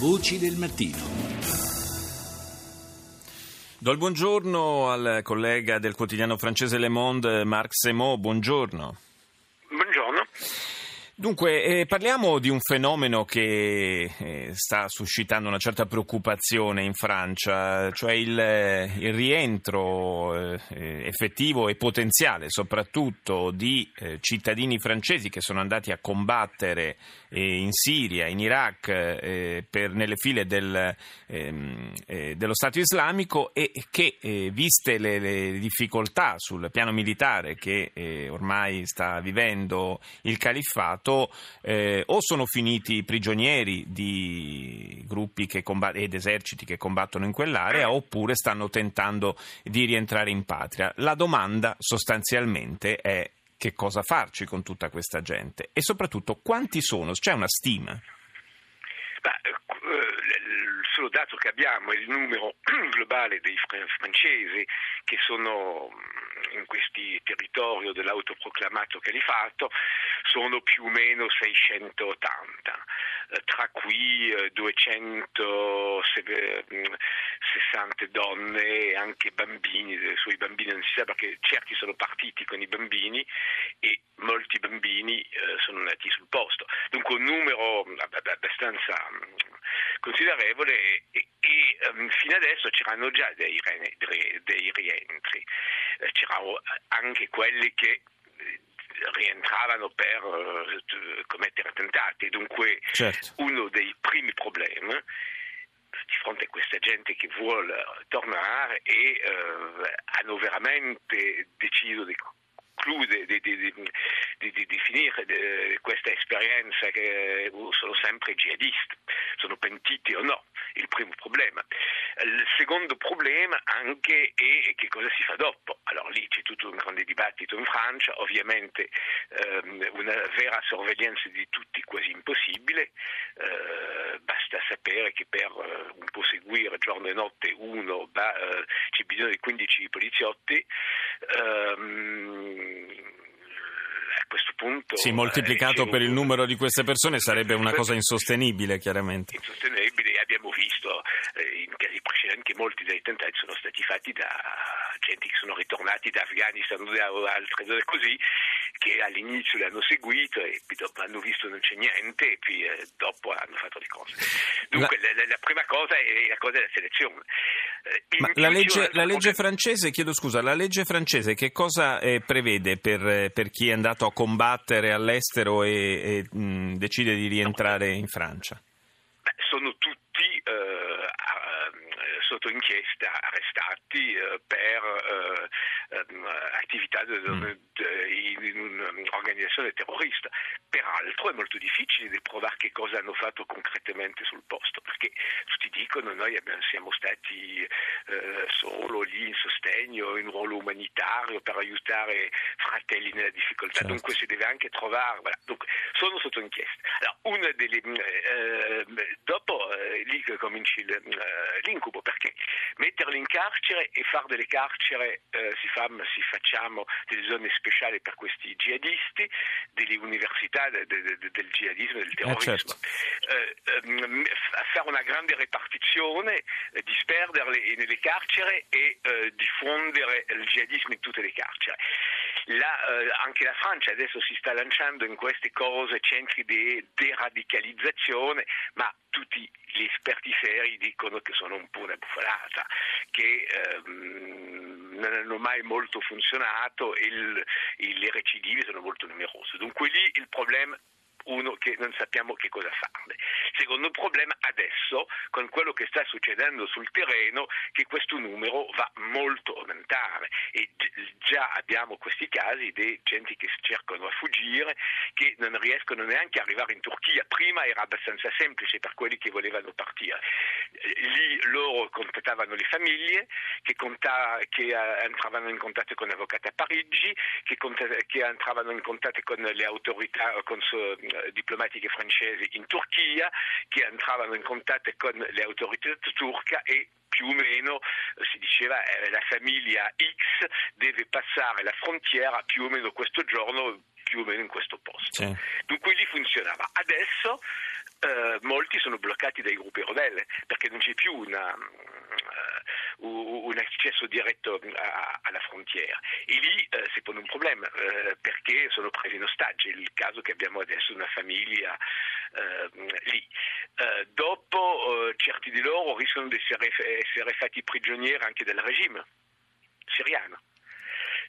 Voci del mattino. Do il buongiorno al collega del quotidiano francese Le Monde, Marc Semo. Buongiorno. Dunque, eh, parliamo di un fenomeno che eh, sta suscitando una certa preoccupazione in Francia, cioè il, il rientro eh, effettivo e potenziale soprattutto di eh, cittadini francesi che sono andati a combattere eh, in Siria, in Iraq, eh, per, nelle file del, ehm, dello Stato islamico e che, viste le, le, difficoltà sul piano militare che ormai sta vivendo il califfato, eh, o sono finiti prigionieri di gruppi combatt- ed eserciti che combattono in quell'area oppure stanno tentando di rientrare in patria. La domanda sostanzialmente è che cosa farci con tutta questa gente e soprattutto quanti sono? C'è una stima? Il solo dato che abbiamo è il numero globale dei francesi che sono in questi territori dell'autoproclamato califato sono più o meno 680, eh, tra cui 260 donne e anche bambini, sui bambini non si sa perché certi sono partiti con i bambini e molti bambini eh, sono nati sul posto. Dunque un numero abbastanza mm, considerevole e, e um, fino adesso c'erano già dei, dei rientri, eh, c'erano anche quelli che eh, rientravano per uh, commettere attentati. Dunque certo. uno dei primi problemi di fronte a questa gente che vuole tornare e uh, hanno veramente deciso di conclude di, di, di, di finire questa esperienza che sono sempre jihadisti, sono pentiti o no, il primo problema. Il secondo problema anche è che cosa si fa dopo. Allora lì c'è tutto un grande dibattito in Francia, ovviamente ehm, una vera sorveglianza di tutti quasi impossibile, eh, basta sapere che per uh, un po' seguire giorno e notte uno bah, uh, c'è bisogno di 15 poliziotti. A questo punto... Sì, moltiplicato eh, per il numero di queste persone sarebbe una cosa insostenibile, chiaramente. Insostenibile, abbiamo visto eh, in casi precedenti che molti dei tentati sono stati fatti da gente che sono ritornati da Afghanistan o da altre zone così, che all'inizio li hanno seguito e poi dopo hanno visto non c'è niente e poi eh, dopo hanno fatto le cose. Dunque la, la, la prima cosa è la cosa della selezione. Eh, la legge, la legge francese, chiedo scusa, la legge francese che cosa eh, prevede per, per, chi è andato a combattere all'estero e, e mh, decide di rientrare in Francia? Beh, sono eh, sotto inchiesta arrestati eh, per eh, ehm, attività mm. in un'organizzazione terrorista. Peraltro è molto difficile di provare che cosa hanno fatto concretamente sul posto, perché tutti dicono noi abbiamo, siamo stati eh, solo lì in sostegno, in ruolo umanitario per aiutare fratelli nella difficoltà, certo. dunque si deve anche trovare, voilà. dunque, sono sotto inchiesta. Allora, una delle, eh, dopo lì cominci l'incubo, perché metterli in carcere e fare delle carcere, eh, si, fa, si, facciamo delle zone speciali per questi jihadisti, delle università de, de, de, del jihadismo e del terrorismo. Eh, certo. eh, fare una grande repartizione, eh, disperderle nelle carcere e eh, diffondere il jihadismo in tutte le carceri. La, eh, anche la Francia adesso si sta lanciando in queste cose, centri di deradicalizzazione, ma tutti gli esperti seri dicono che sono un po' una bufalata, che ehm, non hanno mai molto funzionato e il, il, le recidive sono molto numerose. Dunque lì il problema uno che non sappiamo che cosa farne. Secondo problema adesso, con quello che sta succedendo sul terreno, che questo numero va molto a aumentare e già abbiamo questi casi di gente che cercano a fuggire, che non riescono neanche ad arrivare in Turchia. Prima era abbastanza semplice per quelli che volevano partire. Lì loro contattavano le famiglie, che, conta, che uh, entravano in contatto con avvocati a Parigi, che, che entravano in contatto con le autorità, con eh, diplomatiche francesi in Turchia che entravano in contatto con le autorità turche e più o meno eh, si diceva eh, la famiglia X deve passare la frontiera più o meno questo giorno più o meno in questo posto. Sì. Dunque lì funzionava. Adesso eh, molti sono bloccati dai gruppi ribelle perché non c'è più una, uh, un accesso diretto a, alla frontiera e lì uh, si pone un problema uh, perché sono presi in ostaggio, il caso che abbiamo adesso una famiglia lì. dopo certi di loro rischiano di essere, essere fatti prigionieri anche del regime siriano.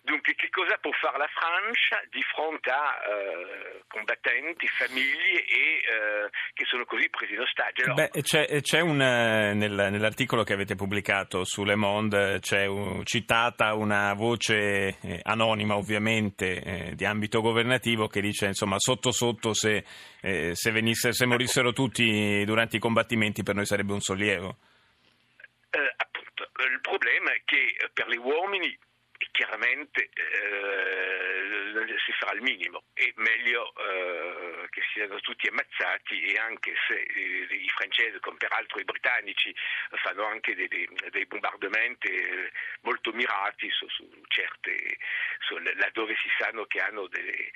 Dunque, che cosa può fare la Francia di fronte a uh, combattenti, famiglie e, uh, che sono così presi in ostaggio? Allora, Beh, c'è, c'è un, nel, nell'articolo che avete pubblicato su Le Monde, c'è un, citata una voce eh, anonima, ovviamente, eh, di ambito governativo, che dice, insomma, sotto sotto se, eh, se, venisse, se morissero tutti durante i combattimenti per noi sarebbe un sollievo. appunto, il problema è che per gli uomini chiaramente eh, si farà il minimo e meglio eh, che siano tutti ammazzati e anche se eh, i francesi come peraltro i britannici fanno anche dei, dei, dei bombardamenti eh, molto mirati su, su certe su, laddove si sanno che hanno dei,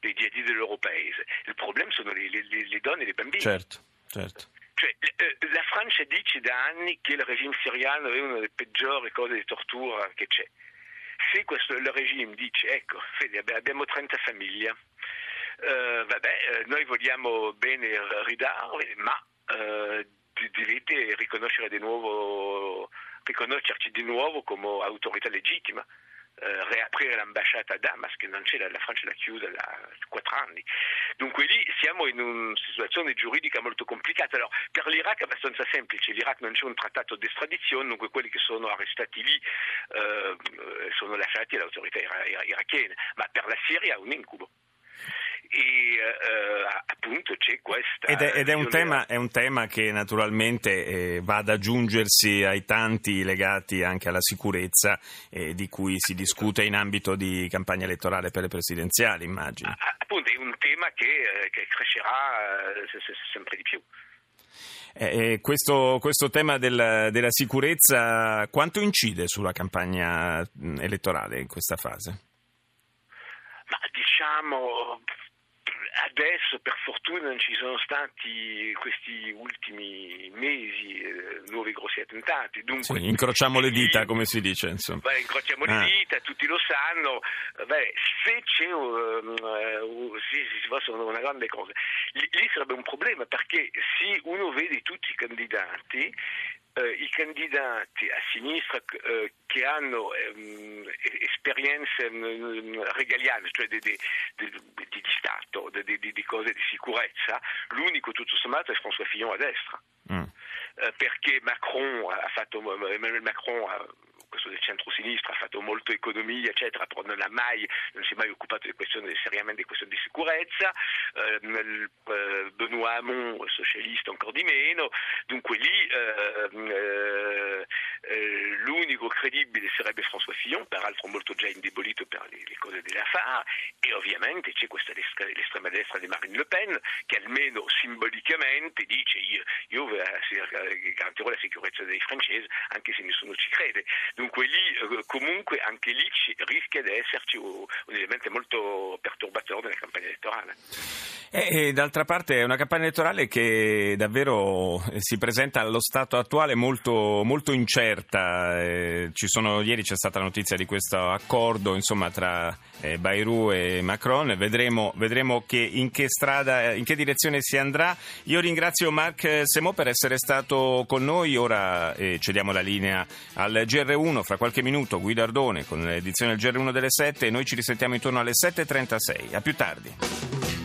dei jihadi del loro paese. Il problema sono le, le, le donne e le bambine. Certo, certo. Cioè, eh, la Francia dice da anni che il regime siriano è una delle peggiori cose di tortura che c'è se questo, il regime dice ecco, abbiamo 30 famiglie, eh, vabbè, eh, noi vogliamo bene ridarle, ma eh, dovete riconoscere di nuovo, riconoscerci di nuovo come autorità legittima. Eh, riaprire l'ambasciata a Damas che non c'è, la Francia l'ha chiusa da quattro anni. Dunque lì siamo in una situazione giuridica molto complicata. Allora, per l'Iraq è abbastanza semplice, l'Iraq non c'è un trattato di estradizione, dunque quelli che sono arrestati lì eh, sono lasciati alle autorità irachene, ma per la Siria è un incubo e eh, appunto c'è questa... Ed è, ed è, un, tema, è un, tema, che naturalmente eh, va ad aggiungersi ai tanti legati anche alla sicurezza eh, di cui si discute in ambito di campagna elettorale per le presidenziali, immagino. Ah, appunto è un tema che, eh, che crescerà eh, sempre di più. Eh, questo, questo, tema del, della sicurezza quanto incide sulla campagna elettorale in questa fase? Ma diciamo Adesso per fortuna non ci sono stati questi ultimi mesi eh, nuovi grossi attentati. Dunque, sì, incrociamo le dita, come si dice. Insomma. Beh, incrociamo ah. le dita, tutti lo sanno. Beh, se c'è uh, uh, sì, si fa una grande cosa, lì, lì sarebbe un problema perché se uno vede tutti i candidati eh, i candidati a sinistra eh, che hanno ehm, esperienze ehm, regaliane, cioè di, di, di, di di, cose di sicurezza, l'unico tutto sommato è François Fillon a destra. Mm. Eh, perché Macron ha fatto, Emmanuel Macron ha questo del centro-sinistra ha fatto molto economia, eccetera, però non, mai, non si è mai occupato di questioni, seriamente di questioni di sicurezza, eh, eh, Benoît Hamon, socialista, ancora di meno, dunque lì eh, eh, eh, l'unico credibile sarebbe François Fillon, peraltro molto già indebolito per le, le cose dell'affare, e ovviamente c'è questa l'estrema destra di Marine Le Pen che almeno simbolicamente dice io, io garantirò la sicurezza dei francesi anche se nessuno ci crede. Dunque lì eh, comunque anche lì rischia di esserci un, elemento molto perturbatore nella campagna elettorale. E, e, d'altra parte è una campagna elettorale che davvero eh, si presenta allo stato attuale molto, molto incerta. Eh, sono, ieri c'è stata la notizia di questo accordo insomma, tra eh, Bayrou e Macron. Vedremo, vedremo che in che strada, in che direzione si andrà. Io ringrazio Marc Semò per essere stato con noi. Ora eh, cediamo la linea al GR1 GR1 fra qualche minuto Guido Ardone con l'edizione del GR1 delle 7 e noi ci risentiamo intorno alle 7.36. A più tardi.